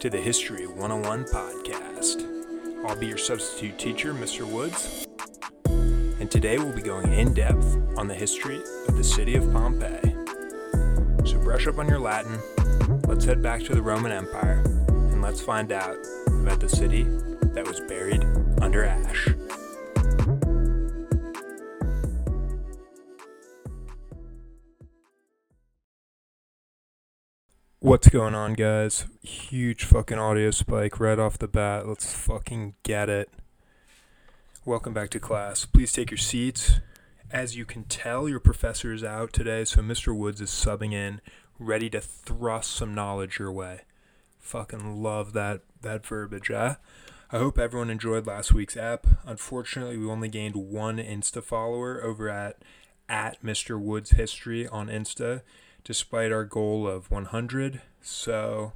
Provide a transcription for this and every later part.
To the History 101 podcast. I'll be your substitute teacher, Mr. Woods, and today we'll be going in depth on the history of the city of Pompeii. So brush up on your Latin, let's head back to the Roman Empire, and let's find out about the city that was buried under ash. What's going on, guys? Huge fucking audio spike right off the bat. Let's fucking get it. Welcome back to class. Please take your seats. As you can tell, your professor is out today, so Mr. Woods is subbing in, ready to thrust some knowledge your way. Fucking love that that verbiage, eh? I hope everyone enjoyed last week's app. Unfortunately, we only gained one Insta follower over at at Mr. Woods History on Insta despite our goal of 100. So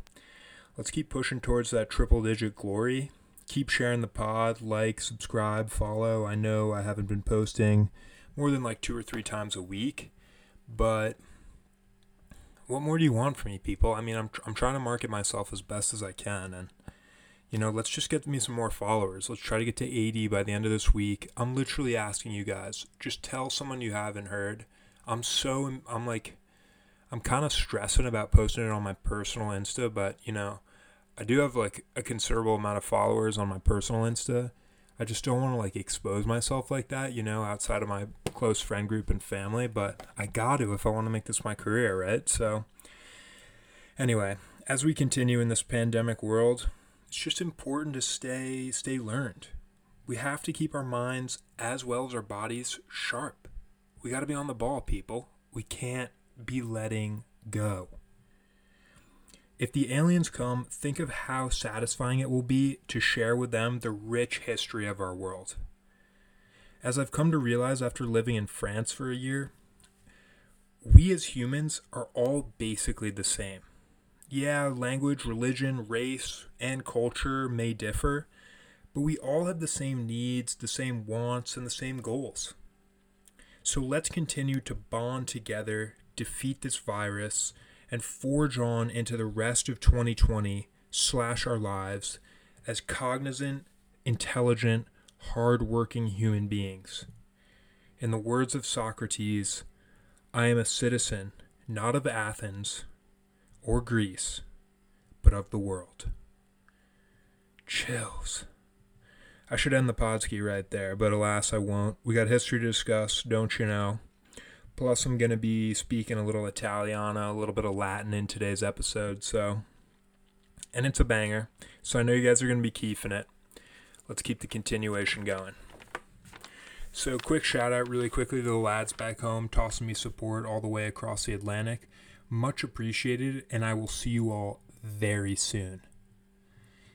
let's keep pushing towards that triple digit glory. Keep sharing the pod, like, subscribe, follow. I know I haven't been posting more than like two or three times a week, but what more do you want from me, people? I mean, I'm, I'm trying to market myself as best as I can, and you know, let's just get me some more followers. Let's try to get to 80 by the end of this week. I'm literally asking you guys, just tell someone you haven't heard. I'm so, I'm like, I'm kind of stressing about posting it on my personal Insta, but you know, I do have like a considerable amount of followers on my personal Insta. I just don't want to like expose myself like that, you know, outside of my close friend group and family, but I got to if I want to make this my career, right? So anyway, as we continue in this pandemic world, it's just important to stay stay learned. We have to keep our minds as well as our bodies sharp. We got to be on the ball, people. We can't be letting go. If the aliens come, think of how satisfying it will be to share with them the rich history of our world. As I've come to realize after living in France for a year, we as humans are all basically the same. Yeah, language, religion, race, and culture may differ, but we all have the same needs, the same wants, and the same goals. So let's continue to bond together defeat this virus, and forge on into the rest of 2020 slash our lives as cognizant, intelligent, hard-working human beings. In the words of Socrates, I am a citizen not of Athens or Greece, but of the world. Chills. I should end the podski right there, but alas, I won't. We got history to discuss, don't you know? Plus, I'm going to be speaking a little Italiana, a little bit of Latin in today's episode. So, and it's a banger. So I know you guys are going to be keeping it. Let's keep the continuation going. So, quick shout out really quickly to the lads back home, tossing me support all the way across the Atlantic. Much appreciated, and I will see you all very soon.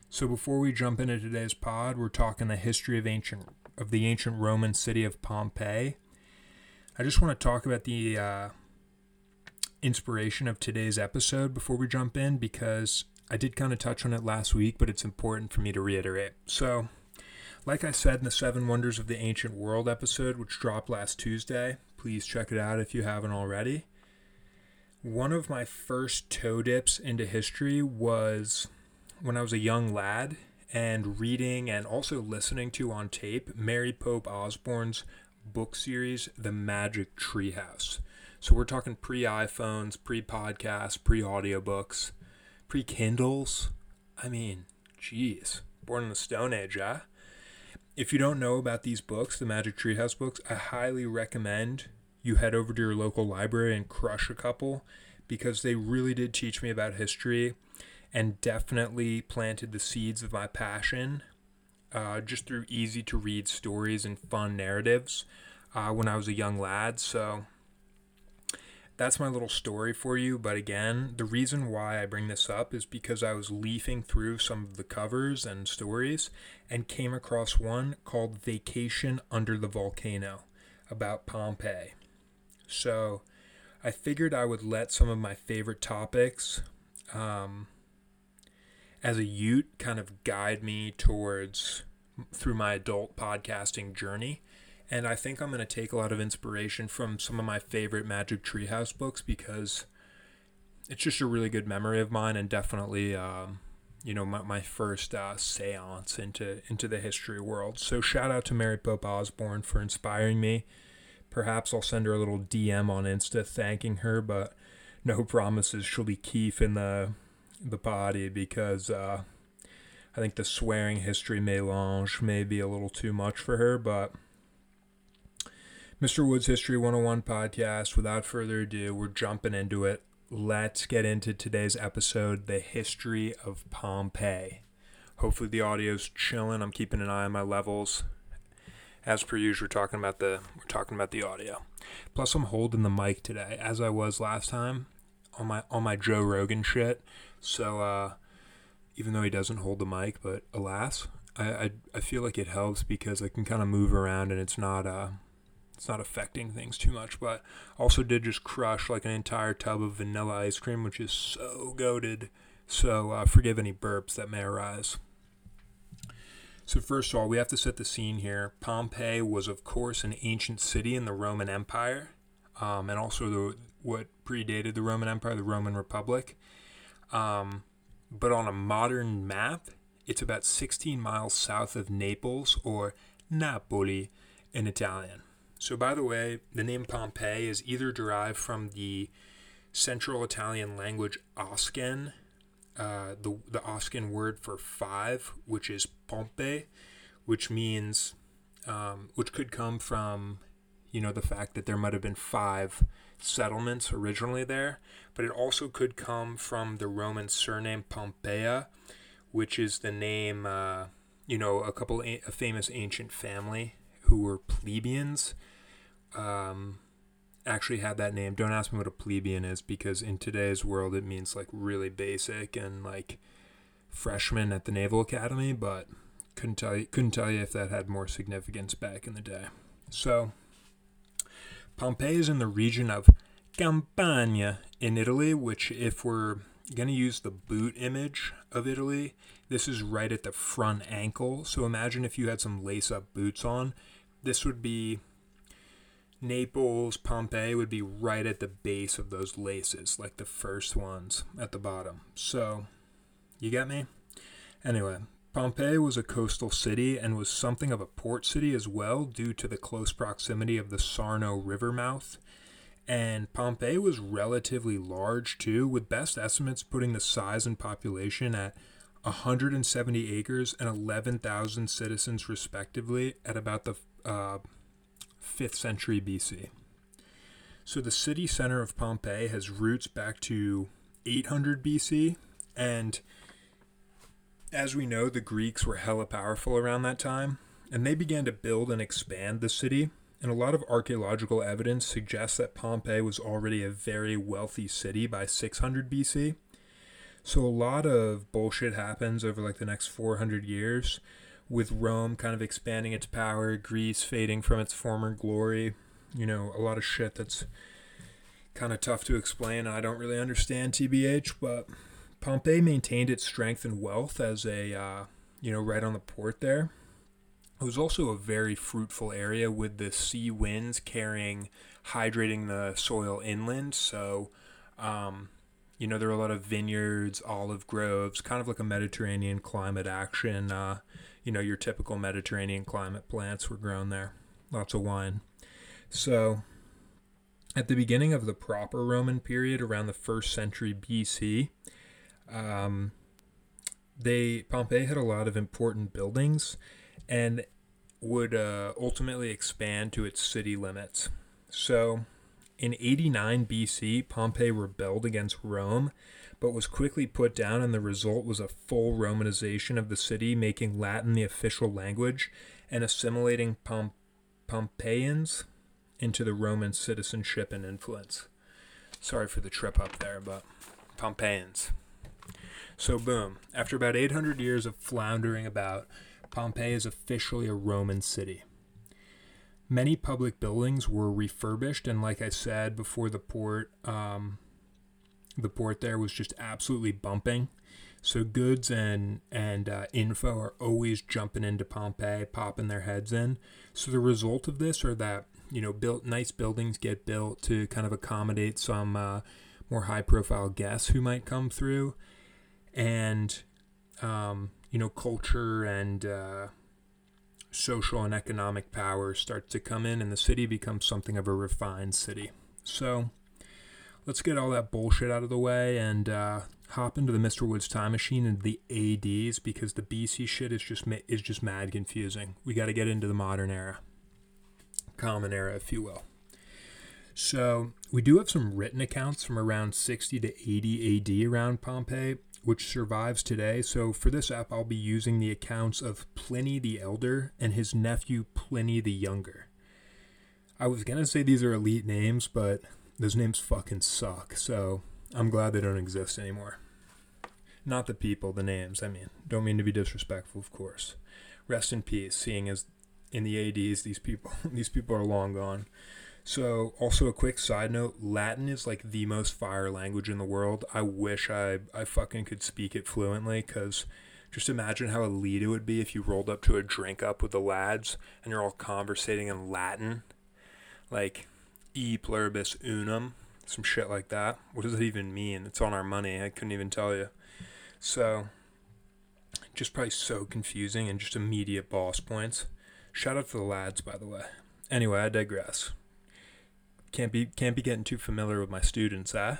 So, before we jump into today's pod, we're talking the history of ancient of the ancient Roman city of Pompeii I just want to talk about the uh, inspiration of today's episode before we jump in because I did kind of touch on it last week, but it's important for me to reiterate. So, like I said in the Seven Wonders of the Ancient World episode, which dropped last Tuesday, please check it out if you haven't already. One of my first toe dips into history was when I was a young lad and reading and also listening to on tape Mary Pope Osborne's book series, The Magic Treehouse. So we're talking pre iPhones, pre podcasts, pre audiobooks, pre Kindles. I mean, geez, born in the Stone Age, huh? If you don't know about these books, the Magic Treehouse books, I highly recommend you head over to your local library and crush a couple because they really did teach me about history and definitely planted the seeds of my passion uh, just through easy to read stories and fun narratives uh, when I was a young lad. So that's my little story for you. But again, the reason why I bring this up is because I was leafing through some of the covers and stories and came across one called Vacation Under the Volcano about Pompeii. So I figured I would let some of my favorite topics. Um, as a Ute kind of guide me towards through my adult podcasting journey. And I think I'm going to take a lot of inspiration from some of my favorite Magic Treehouse books because it's just a really good memory of mine, and definitely, um, you know, my, my first uh, séance into into the history world. So shout out to Mary Pope Osborne for inspiring me. Perhaps I'll send her a little DM on Insta thanking her, but no promises she'll be keeping the the body because uh, I think the swearing history melange may be a little too much for her, but Mr. Woods History 101 podcast, without further ado, we're jumping into it. Let's get into today's episode, the history of Pompeii. Hopefully the audio's chilling. I'm keeping an eye on my levels. As per usual, we're talking about the we're talking about the audio. Plus I'm holding the mic today, as I was last time on my on my Joe Rogan shit. So uh even though he doesn't hold the mic, but alas, I, I, I feel like it helps because I can kind of move around and it's not uh it's not affecting things too much. But also did just crush like an entire tub of vanilla ice cream, which is so goaded. So uh, forgive any burps that may arise. So first of all, we have to set the scene here. Pompeii was, of course, an ancient city in the Roman Empire, um, and also the what predated the Roman Empire, the Roman Republic. Um, but on a modern map, it's about 16 miles south of Naples or Napoli in Italian. So, by the way, the name Pompeii is either derived from the Central Italian language Oscan, uh, the, the Oscan word for five, which is Pompe, which means, um, which could come from, you know, the fact that there might have been five settlements originally there, but it also could come from the Roman surname Pompeia, which is the name, uh, you know, a couple a famous ancient family who were plebeians um, actually had that name. Don't ask me what a plebeian is because in today's world it means like really basic and like freshman at the Naval Academy, but couldn't tell you couldn't tell you if that had more significance back in the day. So Pompeii is in the region of Campania in Italy, which, if we're going to use the boot image of Italy, this is right at the front ankle. So imagine if you had some lace up boots on. This would be Naples, Pompeii would be right at the base of those laces, like the first ones at the bottom. So, you get me? Anyway, Pompeii was a coastal city and was something of a port city as well due to the close proximity of the Sarno River mouth. And Pompeii was relatively large too, with best estimates putting the size and population at 170 acres and 11,000 citizens respectively at about the uh, 5th century BC. So the city center of Pompeii has roots back to 800 BC and as we know, the Greeks were hella powerful around that time, and they began to build and expand the city. And a lot of archaeological evidence suggests that Pompeii was already a very wealthy city by 600 BC. So a lot of bullshit happens over like the next 400 years, with Rome kind of expanding its power, Greece fading from its former glory. You know, a lot of shit that's kind of tough to explain, I don't really understand, TBH, but Pompeii maintained its strength and wealth as a, uh, you know, right on the port there. It was also a very fruitful area with the sea winds carrying, hydrating the soil inland. So, um, you know, there are a lot of vineyards, olive groves, kind of like a Mediterranean climate action. Uh, you know, your typical Mediterranean climate plants were grown there. Lots of wine. So, at the beginning of the proper Roman period, around the first century BC, um, they Pompeii had a lot of important buildings, and would uh, ultimately expand to its city limits. So, in 89 BC, Pompey rebelled against Rome, but was quickly put down, and the result was a full Romanization of the city, making Latin the official language and assimilating Pom- Pompeians into the Roman citizenship and influence. Sorry for the trip up there, but Pompeians. So, boom. After about 800 years of floundering about, Pompeii is officially a Roman city. Many public buildings were refurbished, and like I said before, the port, um, the port there was just absolutely bumping. So goods and and uh, info are always jumping into Pompeii, popping their heads in. So the result of this are that you know built nice buildings get built to kind of accommodate some uh, more high profile guests who might come through, and um, you know, culture and uh, social and economic power starts to come in, and the city becomes something of a refined city. So let's get all that bullshit out of the way and uh, hop into the Mr. Woods time machine and the ADs because the BC shit is just is just mad confusing. We got to get into the modern era, common era, if you will. So we do have some written accounts from around 60 to 80 AD around Pompeii, which survives today. So for this app, I'll be using the accounts of Pliny the Elder and his nephew Pliny the Younger. I was gonna say these are elite names, but those names fucking suck. So I'm glad they don't exist anymore. Not the people, the names. I mean, don't mean to be disrespectful, of course. Rest in peace. Seeing as in the ADs, these people, these people are long gone. So, also a quick side note: Latin is like the most fire language in the world. I wish I I fucking could speak it fluently, cause just imagine how elite it would be if you rolled up to a drink up with the lads and you're all conversating in Latin, like e pluribus unum, some shit like that. What does it even mean? It's on our money. I couldn't even tell you. So, just probably so confusing and just immediate boss points. Shout out to the lads, by the way. Anyway, I digress. Can't be can't be getting too familiar with my students, eh?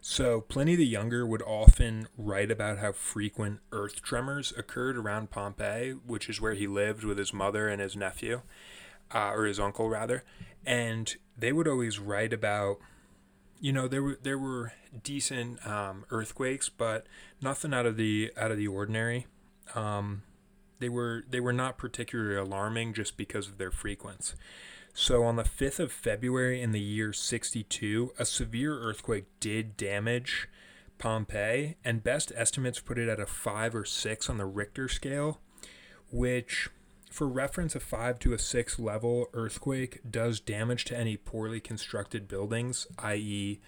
So Pliny the Younger would often write about how frequent earth tremors occurred around Pompeii, which is where he lived with his mother and his nephew, uh, or his uncle rather, and they would always write about you know there were there were decent um, earthquakes, but nothing out of the out of the ordinary. Um, they were they were not particularly alarming just because of their frequency. So on the 5th of February in the year 62, a severe earthquake did damage Pompeii, and best estimates put it at a 5 or 6 on the Richter scale, which for reference, a 5 to a 6 level earthquake does damage to any poorly constructed buildings, i.e.,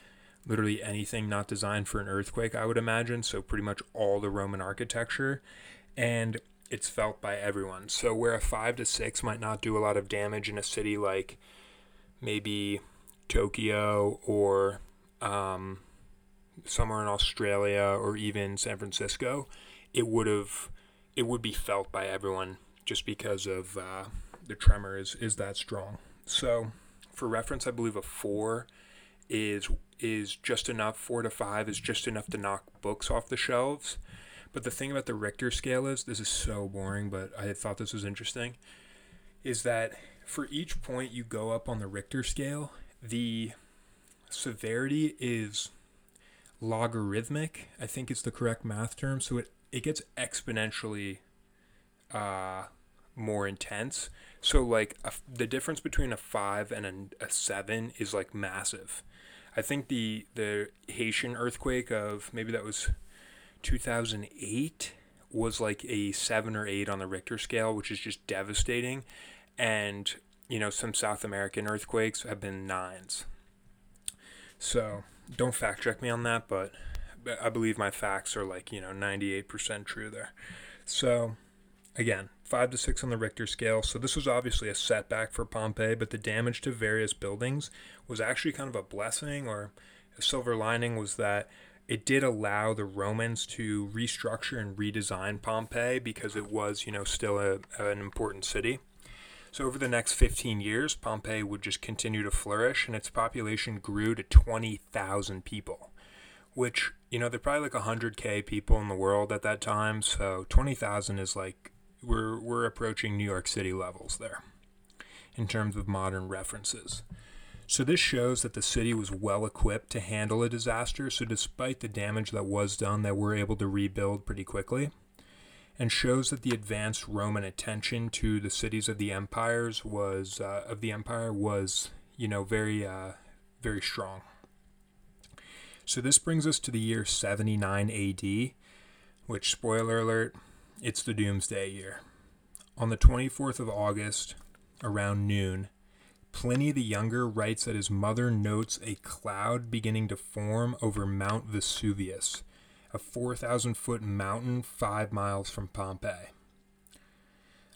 literally anything not designed for an earthquake, I would imagine. So, pretty much all the Roman architecture. And it's felt by everyone. So, where a 5 to 6 might not do a lot of damage in a city like maybe Tokyo or um, somewhere in Australia or even San Francisco, it would have it would be felt by everyone just because of uh, the tremor is is that strong. So, for reference, I believe a four is is just enough. Four to five is just enough to knock books off the shelves. But the thing about the Richter scale is this is so boring, but I thought this was interesting. Is that for each point you go up on the Richter scale, the severity is logarithmic. I think it's the correct math term. So it, it gets exponentially uh, more intense. So like a, the difference between a five and a, a seven is like massive. I think the the Haitian earthquake of maybe that was 2008 was like a seven or eight on the Richter scale, which is just devastating. And you know some South American earthquakes have been nines. So don't fact check me on that, but I believe my facts are like you know 98% true there. So again, five to six on the Richter scale. So this was obviously a setback for Pompeii, but the damage to various buildings was actually kind of a blessing or a silver lining was that it did allow the Romans to restructure and redesign Pompeii because it was, you know, still a, an important city. So over the next 15 years, Pompeii would just continue to flourish and its population grew to 20,000 people, which, you know, they're probably like 100k people in the world at that time, so 20,000 is like we're we're approaching New York City levels there in terms of modern references. So this shows that the city was well equipped to handle a disaster. So despite the damage that was done, they were able to rebuild pretty quickly, and shows that the advanced Roman attention to the cities of the empires was uh, of the empire was you know very uh, very strong. So this brings us to the year 79 AD, which spoiler alert it's the doomsday year. On the 24th of August, around noon, Pliny the Younger writes that his mother notes a cloud beginning to form over Mount Vesuvius, a 4,000 foot mountain five miles from Pompeii.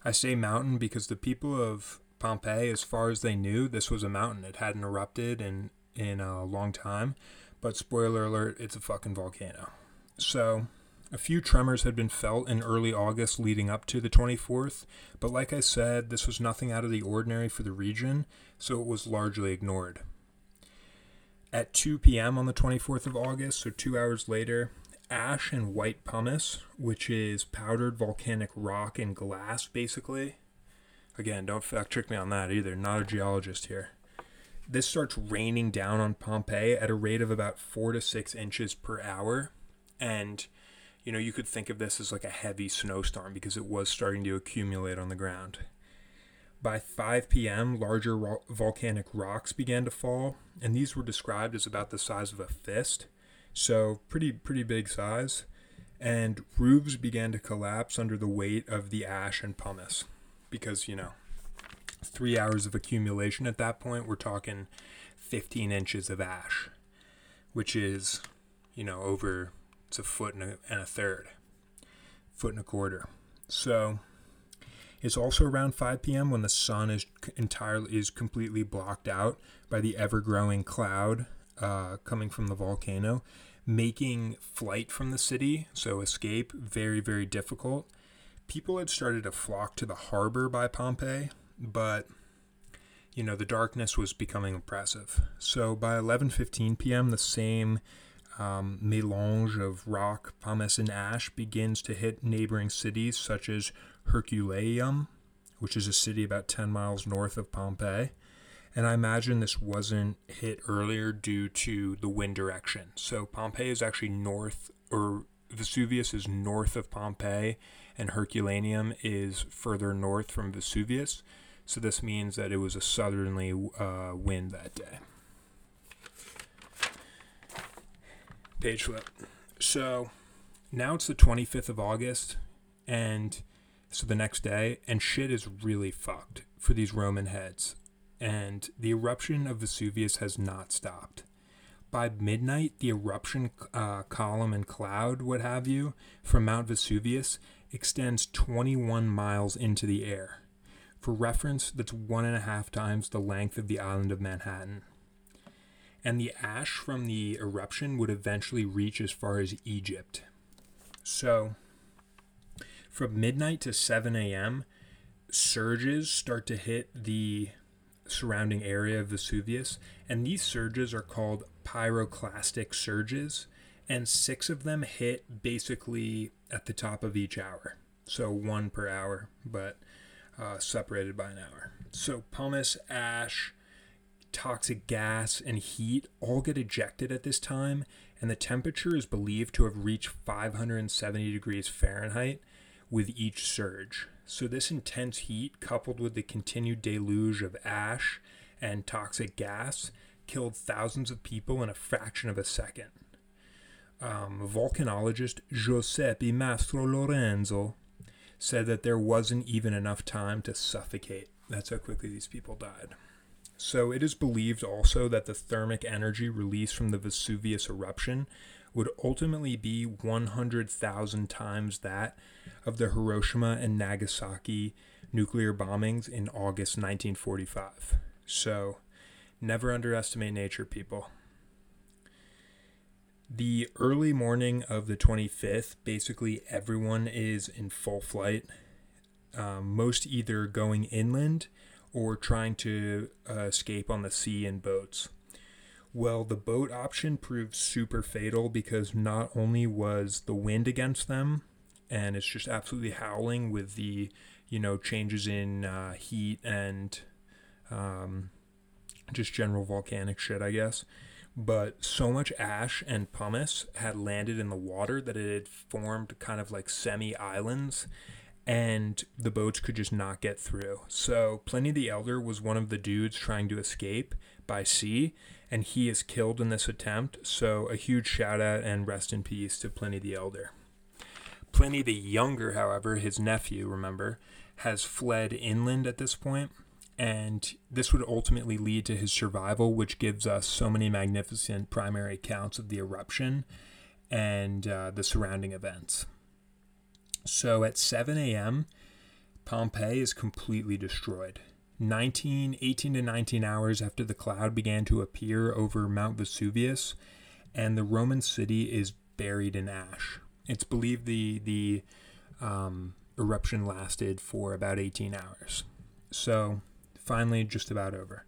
I say mountain because the people of Pompeii, as far as they knew, this was a mountain. It hadn't erupted in, in a long time, But spoiler alert, it's a fucking volcano. So, a few tremors had been felt in early August leading up to the 24th, but like I said, this was nothing out of the ordinary for the region, so it was largely ignored. At 2 p.m. on the 24th of August, so two hours later, ash and white pumice, which is powdered volcanic rock and glass, basically. Again, don't fact me on that either. Not a geologist here. This starts raining down on Pompeii at a rate of about four to six inches per hour. And, you know, you could think of this as like a heavy snowstorm because it was starting to accumulate on the ground. By 5 p.m., larger ro- volcanic rocks began to fall, and these were described as about the size of a fist so pretty pretty big size. And roofs began to collapse under the weight of the ash and pumice, because you know, three hours of accumulation at that point. We're talking 15 inches of ash, which is, you know, over it's a foot and a, and a third, foot and a quarter. So it's also around 5 p.m. when the sun is entirely is completely blocked out by the ever-growing cloud uh, coming from the volcano, making flight from the city, so escape, very, very difficult. People had started to flock to the harbor by Pompeii, but you know the darkness was becoming oppressive. So by 11:15 p.m., the same um, melange of rock, pumice, and ash begins to hit neighboring cities such as Herculaneum, which is a city about 10 miles north of Pompeii, and I imagine this wasn't hit earlier due to the wind direction. So Pompeii is actually north, or Vesuvius is north of Pompeii, and Herculaneum is further north from Vesuvius. So this means that it was a southerly uh, wind that day. Page flip. So now it's the 25th of August, and so the next day, and shit is really fucked for these Roman heads and the eruption of Vesuvius has not stopped. By midnight, the eruption uh, column and cloud, what have you, from Mount Vesuvius extends 21 miles into the air. For reference, that's one and a half times the length of the island of Manhattan. And the ash from the eruption would eventually reach as far as Egypt. So, from midnight to 7 a.m., surges start to hit the surrounding area of Vesuvius, and these surges are called pyroclastic surges, and six of them hit basically at the top of each hour. So one per hour, but uh, separated by an hour. So pumice, ash, toxic gas, and heat all get ejected at this time, and the temperature is believed to have reached 570 degrees Fahrenheit with each surge. So, this intense heat, coupled with the continued deluge of ash and toxic gas, killed thousands of people in a fraction of a second. Um, volcanologist Giuseppe Mastrolorenzo said that there wasn't even enough time to suffocate. That's how quickly these people died. So, it is believed also that the thermic energy released from the Vesuvius eruption would ultimately be 100,000 times that of the Hiroshima and Nagasaki nuclear bombings in August 1945. So, never underestimate nature, people. The early morning of the 25th, basically everyone is in full flight, um, most either going inland or trying to uh, escape on the sea in boats. Well, the boat option proved super fatal because not only was the wind against them, and it's just absolutely howling with the, you know, changes in uh, heat and um, just general volcanic shit, I guess. But so much ash and pumice had landed in the water that it had formed kind of like semi islands, and the boats could just not get through. So Pliny the Elder was one of the dudes trying to escape by sea, and he is killed in this attempt. So, a huge shout out and rest in peace to Pliny the Elder. Pliny the Younger, however, his nephew, remember, has fled inland at this point, and this would ultimately lead to his survival, which gives us so many magnificent primary accounts of the eruption and uh, the surrounding events. So, at 7 a.m., Pompeii is completely destroyed. 19, 18 to 19 hours after the cloud began to appear over Mount Vesuvius, and the Roman city is buried in ash. It's believed the the um, eruption lasted for about 18 hours. So finally, just about over,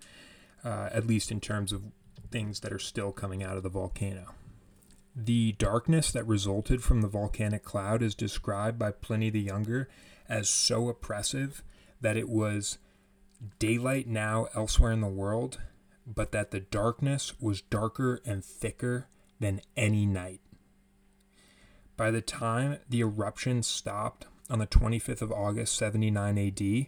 uh, at least in terms of things that are still coming out of the volcano. The darkness that resulted from the volcanic cloud is described by Pliny the Younger as so oppressive that it was daylight now elsewhere in the world, but that the darkness was darker and thicker than any night. By the time the eruption stopped on the 25th of August, 79 AD,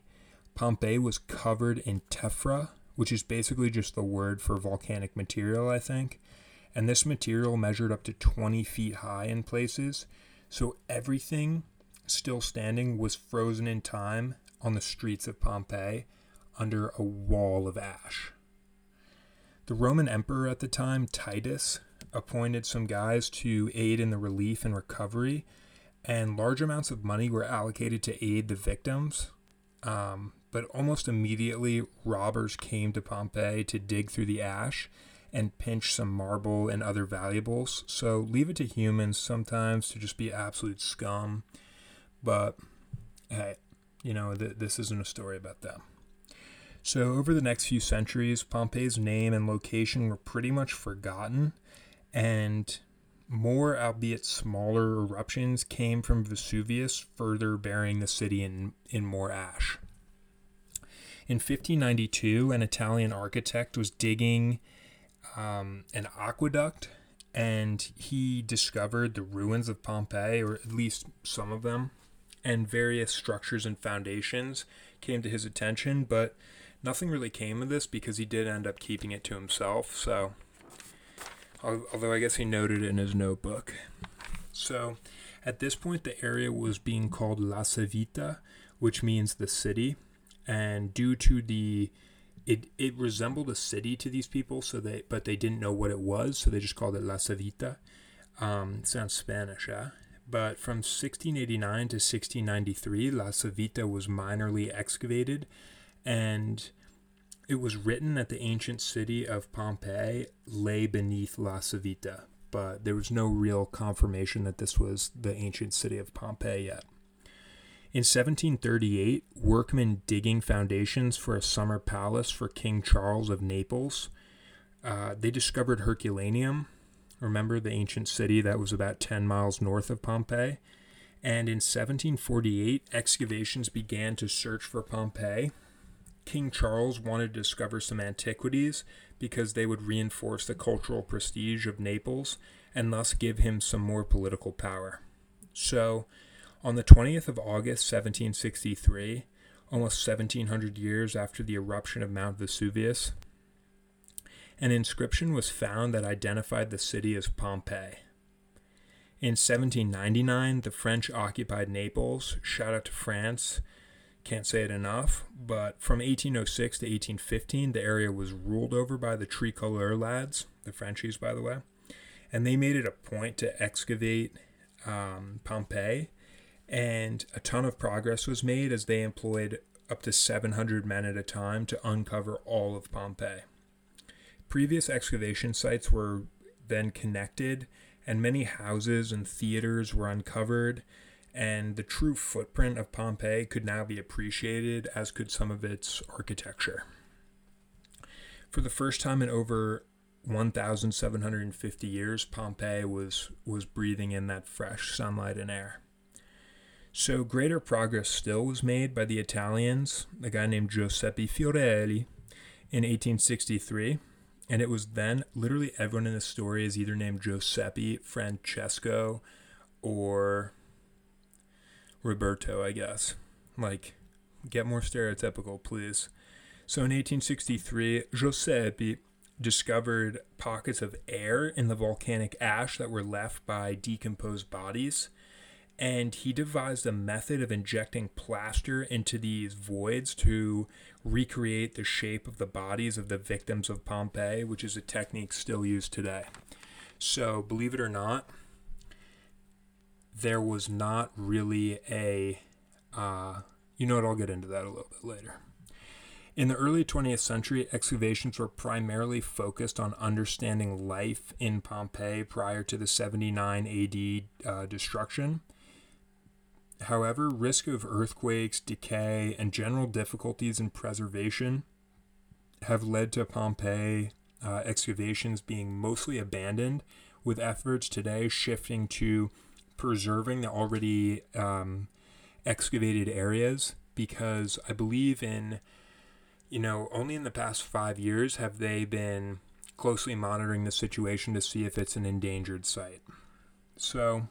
Pompeii was covered in tephra, which is basically just the word for volcanic material, I think. And this material measured up to 20 feet high in places. So everything still standing was frozen in time on the streets of Pompeii under a wall of ash. The Roman emperor at the time, Titus, appointed some guys to aid in the relief and recovery, and large amounts of money were allocated to aid the victims. Um, but almost immediately, robbers came to Pompeii to dig through the ash and pinch some marble and other valuables. So leave it to humans sometimes to just be absolute scum. But hey, you know, th- this isn't a story about them. So, over the next few centuries, Pompeii's name and location were pretty much forgotten, and more, albeit smaller, eruptions came from Vesuvius, further burying the city in, in more ash. In 1592, an Italian architect was digging um, an aqueduct and he discovered the ruins of Pompeii, or at least some of them, and various structures and foundations came to his attention, but nothing really came of this because he did end up keeping it to himself. So, although I guess he noted it in his notebook. So, at this point, the area was being called La Civita, which means the city and due to the it it resembled a city to these people, so they but they didn't know what it was, so they just called it La Civita. Um, sounds Spanish, yeah. But from 1689 to 1693, La Civita was minorly excavated, and it was written that the ancient city of Pompeii lay beneath La Civita, but there was no real confirmation that this was the ancient city of Pompeii yet. In 1738, workmen digging foundations for a summer palace for King Charles of Naples, uh, they discovered Herculaneum. Remember the ancient city that was about 10 miles north of Pompeii? And in 1748, excavations began to search for Pompeii. King Charles wanted to discover some antiquities because they would reinforce the cultural prestige of Naples and thus give him some more political power. So, on the 20th of August, 1763, almost 1700 years after the eruption of Mount Vesuvius, an inscription was found that identified the city as Pompeii. In 1799, the French occupied Naples. Shout out to France. Can't say it enough. But from 1806 to 1815, the area was ruled over by the Tricolor lads, the Frenchies, by the way. And they made it a point to excavate um, Pompeii and a ton of progress was made as they employed up to 700 men at a time to uncover all of Pompeii. Previous excavation sites were then connected, and many houses and theaters were uncovered, and the true footprint of Pompeii could now be appreciated, as could some of its architecture. For the first time in over 1,750 years, Pompeii was, was breathing in that fresh sunlight and air. So greater progress still was made by the Italians, a guy named Giuseppe Fiorelli, in 1863. And it was then literally everyone in the story is either named Giuseppe, Francesco, or Roberto, I guess. Like, get more stereotypical, please. So in 1863, Giuseppe discovered pockets of air in the volcanic ash that were left by decomposed bodies and he devised a method of injecting plaster into these voids to recreate the shape of the bodies of the victims of Pompeii, which is a technique still used today. So, believe it or not, there was not really a, uh, you know what, I'll get into that a little bit later. In the early 20th century, excavations were primarily focused on understanding life in Pompeii prior to the 79 AD uh, destruction. However, risk of earthquakes, decay, and general difficulties in preservation have led to Pompeii uh, excavations being mostly abandoned, with efforts today shifting to preserving the already um, excavated areas because I believe in, you know, only in the past five years have they been closely monitoring the situation to see if it's an endangered site. So,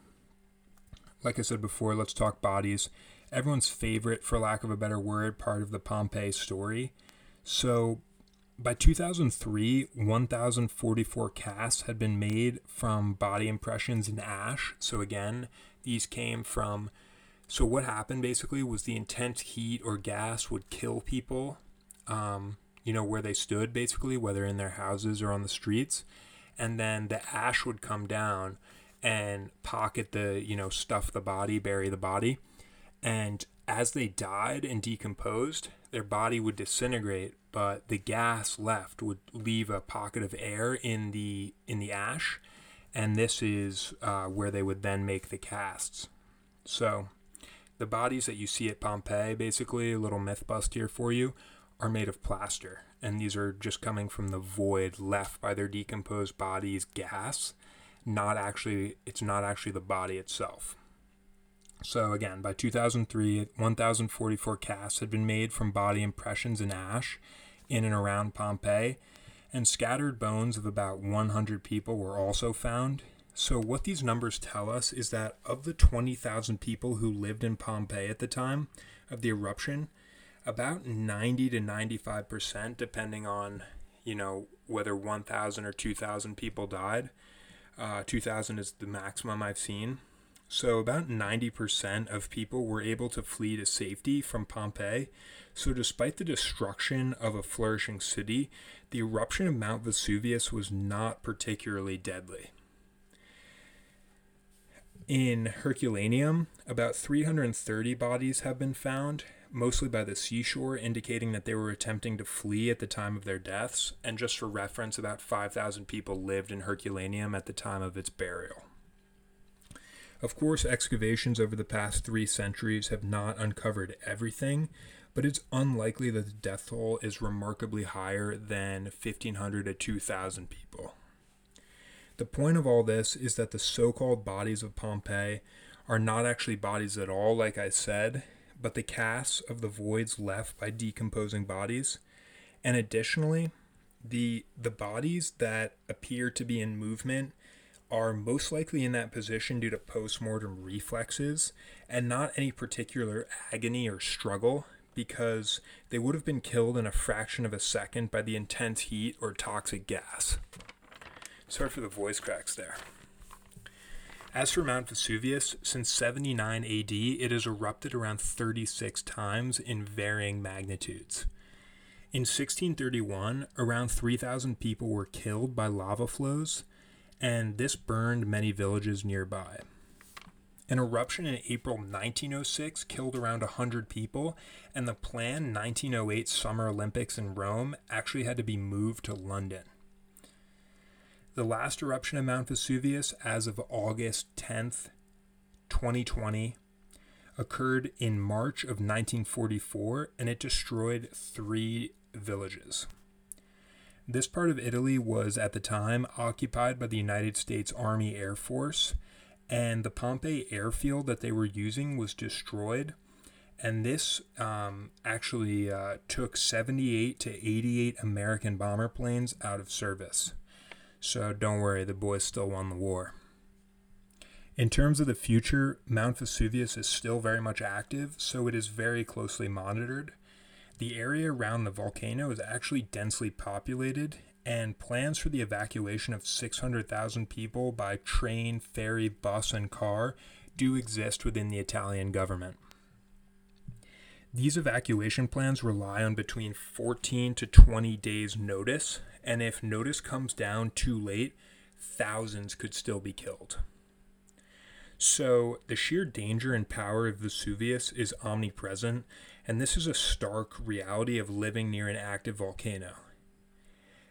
like I said before, let's talk bodies. Everyone's favorite, for lack of a better word, part of the Pompeii story. So, by 2003, 1,044 casts had been made from body impressions in ash. So, again, these came from. So, what happened basically was the intense heat or gas would kill people, um, you know, where they stood basically, whether in their houses or on the streets. And then the ash would come down and pocket the, you know, stuff the body, bury the body. And as they died and decomposed, their body would disintegrate, but the gas left would leave a pocket of air in the in the ash, and this is uh, where they would then make the casts. So, the bodies that you see at Pompeii, basically, a little myth bust here for you, are made of plaster, and these are just coming from the void left by their decomposed bodies' gas. Not actually, it's not actually the body itself. So again, by 2003, 1,044 casts had been made from body impressions in ash in and around Pompeii, and scattered bones of about 100 people were also found. So what these numbers tell us is that of the 20,000 people who lived in Pompeii at the time of the eruption, about 90 to 95%, depending on, you know, whether 1,000 or 2,000 people died. Uh, 2,000 is the maximum I've seen so, about 90% of people were able to flee to safety from Pompeii. So, despite the destruction of a flourishing city, the eruption of Mount Vesuvius was not particularly deadly. In Herculaneum, about 330 bodies have been found, mostly by the seashore, indicating that they were attempting to flee at the time of their deaths. And just for reference, about 5,000 people lived in Herculaneum at the time of its burial. Of course, excavations over the past three centuries have not uncovered everything, but it's unlikely that the death toll is remarkably higher than 1,500 to 2,000 people. The point of all this is that the so called bodies of Pompeii are not actually bodies at all, like I said, but the casts of the voids left by decomposing bodies. And additionally, the, the bodies that appear to be in movement are most likely in that position due to postmortem reflexes and not any particular agony or struggle because they would have been killed in a fraction of a second by the intense heat or toxic gas. Sorry for the voice cracks there. As for Mount Vesuvius, since 79 AD, it has erupted around 36 times in varying magnitudes. In 1631, around 3,000 people were killed by lava flows, and this burned many villages nearby. An eruption in April 1906 killed around 100 people, and the planned 1908 Summer Olympics in Rome actually had to be moved to London. The last eruption of Mount Vesuvius, as of August 10th, 2020, occurred in March of 1944 and it destroyed three villages. This part of Italy was at the time occupied by the United States Army Air Force, and the Pompeii airfield that they were using was destroyed. And this um, actually uh, took 78 to 88 American bomber planes out of service. So don't worry, the boys still won the war. In terms of the future, Mount Vesuvius is still very much active, so it is very closely monitored. The area around the volcano is actually densely populated, and plans for the evacuation of 600,000 people by train, ferry, bus, and car do exist within the Italian government. These evacuation plans rely on between 14 to 20 days' notice, and if notice comes down too late, thousands could still be killed. So, the sheer danger and power of Vesuvius is omnipresent, and this is a stark reality of living near an active volcano.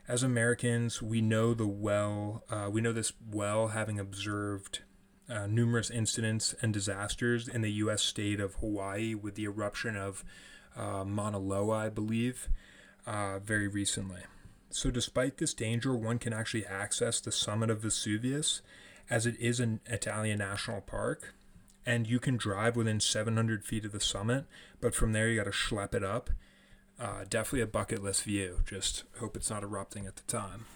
As Americans, we know the well, uh, we know this well, having observed uh, numerous incidents and disasters in the U.S. state of Hawaii with the eruption of uh, Mauna Loa, I believe, uh, very recently. So, despite this danger, one can actually access the summit of Vesuvius as it is an Italian national park. And you can drive within 700 feet of the summit, but from there you got to schlep it up. Uh, definitely a bucket list view. Just hope it's not erupting at the time.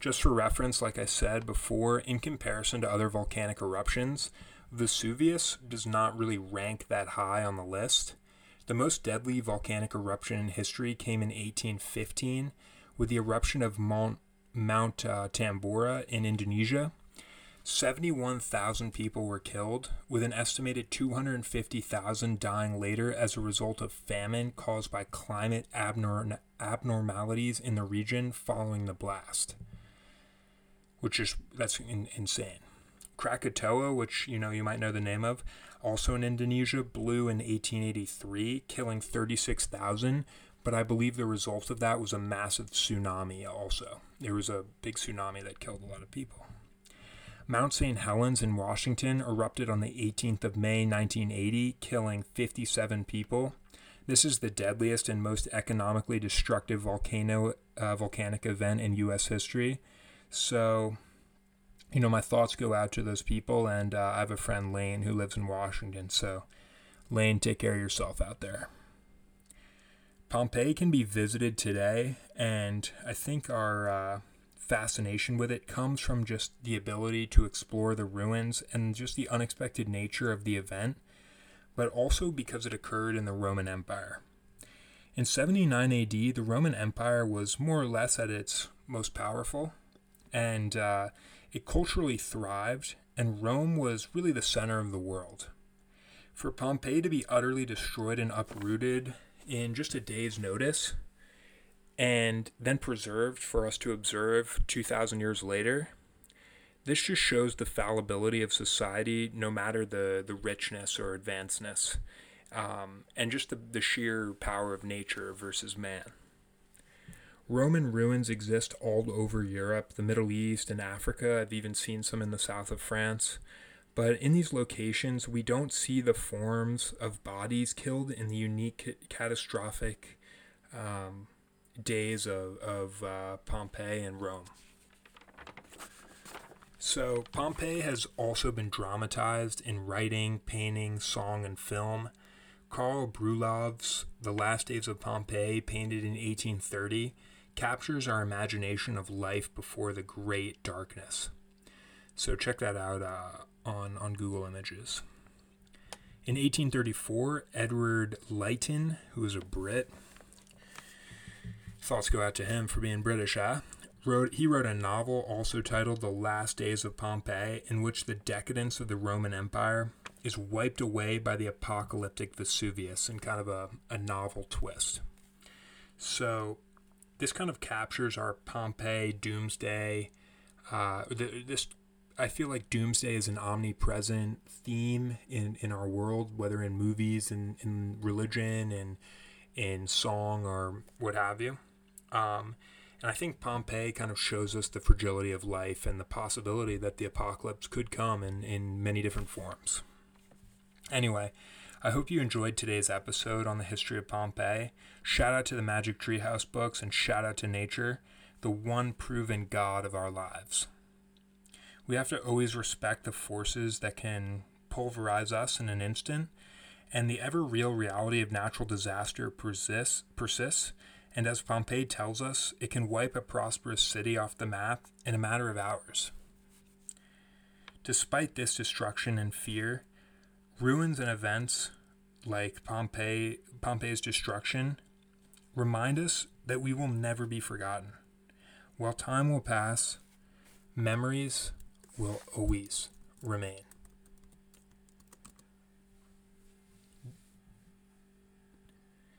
Just for reference, like I said before, in comparison to other volcanic eruptions, Vesuvius does not really rank that high on the list. The most deadly volcanic eruption in history came in 1815 with the eruption of Mount, Mount uh, Tambora in Indonesia. 71,000 people were killed, with an estimated 250,000 dying later as a result of famine caused by climate abnorm- abnormalities in the region following the blast. Which is, that's in, insane. Krakatoa, which you know you might know the name of, also in Indonesia, blew in 1883, killing 36,000, but I believe the result of that was a massive tsunami also. There was a big tsunami that killed a lot of people. Mount St. Helens in Washington erupted on the 18th of May 1980, killing 57 people. This is the deadliest and most economically destructive volcano uh, volcanic event in U.S. history. So, you know, my thoughts go out to those people, and uh, I have a friend Lane who lives in Washington. So, Lane, take care of yourself out there. Pompeii can be visited today, and I think our uh, fascination with it comes from just the ability to explore the ruins and just the unexpected nature of the event, but also because it occurred in the Roman Empire. In 79 AD, the Roman Empire was more or less at its most powerful, and uh, it culturally thrived, and Rome was really the center of the world. For Pompeii to be utterly destroyed and uprooted in just a day's notice and then preserved for us to observe 2,000 years later, this just shows the fallibility of society, no matter the, the richness or advancedness, um, and just the, the sheer power of nature versus man. Roman ruins exist all over Europe, the Middle East, and Africa. I've even seen some in the south of France. But in these locations, we don't see the forms of bodies killed in the unique, catastrophic um, days of, of uh, Pompeii and Rome. So, Pompeii has also been dramatized in writing, painting, song, and film. Karl Bryullov's The Last Days of Pompeii, painted in 1830, captures our imagination of life before the Great Darkness. So, check that out uh, on, on Google Images. In 1834, Edward Lytton, who was a Brit, Thoughts go out to him for being British, huh? Wrote, he wrote a novel also titled The Last Days of Pompeii, in which the decadence of the Roman Empire is wiped away by the apocalyptic Vesuvius in kind of a, a novel twist. So, this kind of captures our Pompeii doomsday. Uh, this, I feel like doomsday is an omnipresent theme in, in our world, whether in movies and in religion and in song or what have you. Um, and I think Pompeii kind of shows us the fragility of life and the possibility that the apocalypse could come in, in many different forms. Anyway, I hope you enjoyed today's episode on the history of Pompeii. Shout out to the Magic Treehouse books and shout out to nature, the one proven God of our lives. We have to always respect the forces that can pulverize us in an instant, and the ever real reality of natural disaster persists, persists and as Pompeii tells us, it can wipe a prosperous city off the map in a matter of hours. Despite this destruction and fear, ruins and events like Pompeii, Pompeii's destruction remind us that we will never be forgotten. While time will pass, memories will always remain.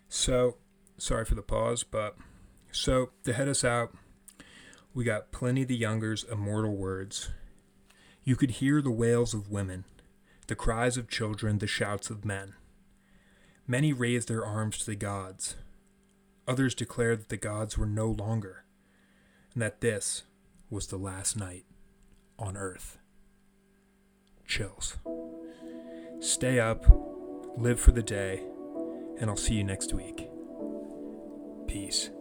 So, sorry for the pause, but so to head us out, we got Pliny the Younger's immortal words. You could hear the wails of women, the cries of children, the shouts of men. Many raised their arms to the gods. Others declared that the gods were no longer, and that this was the last night on Earth. Chills. Stay up, live for the day, and I'll see you next week. Peace.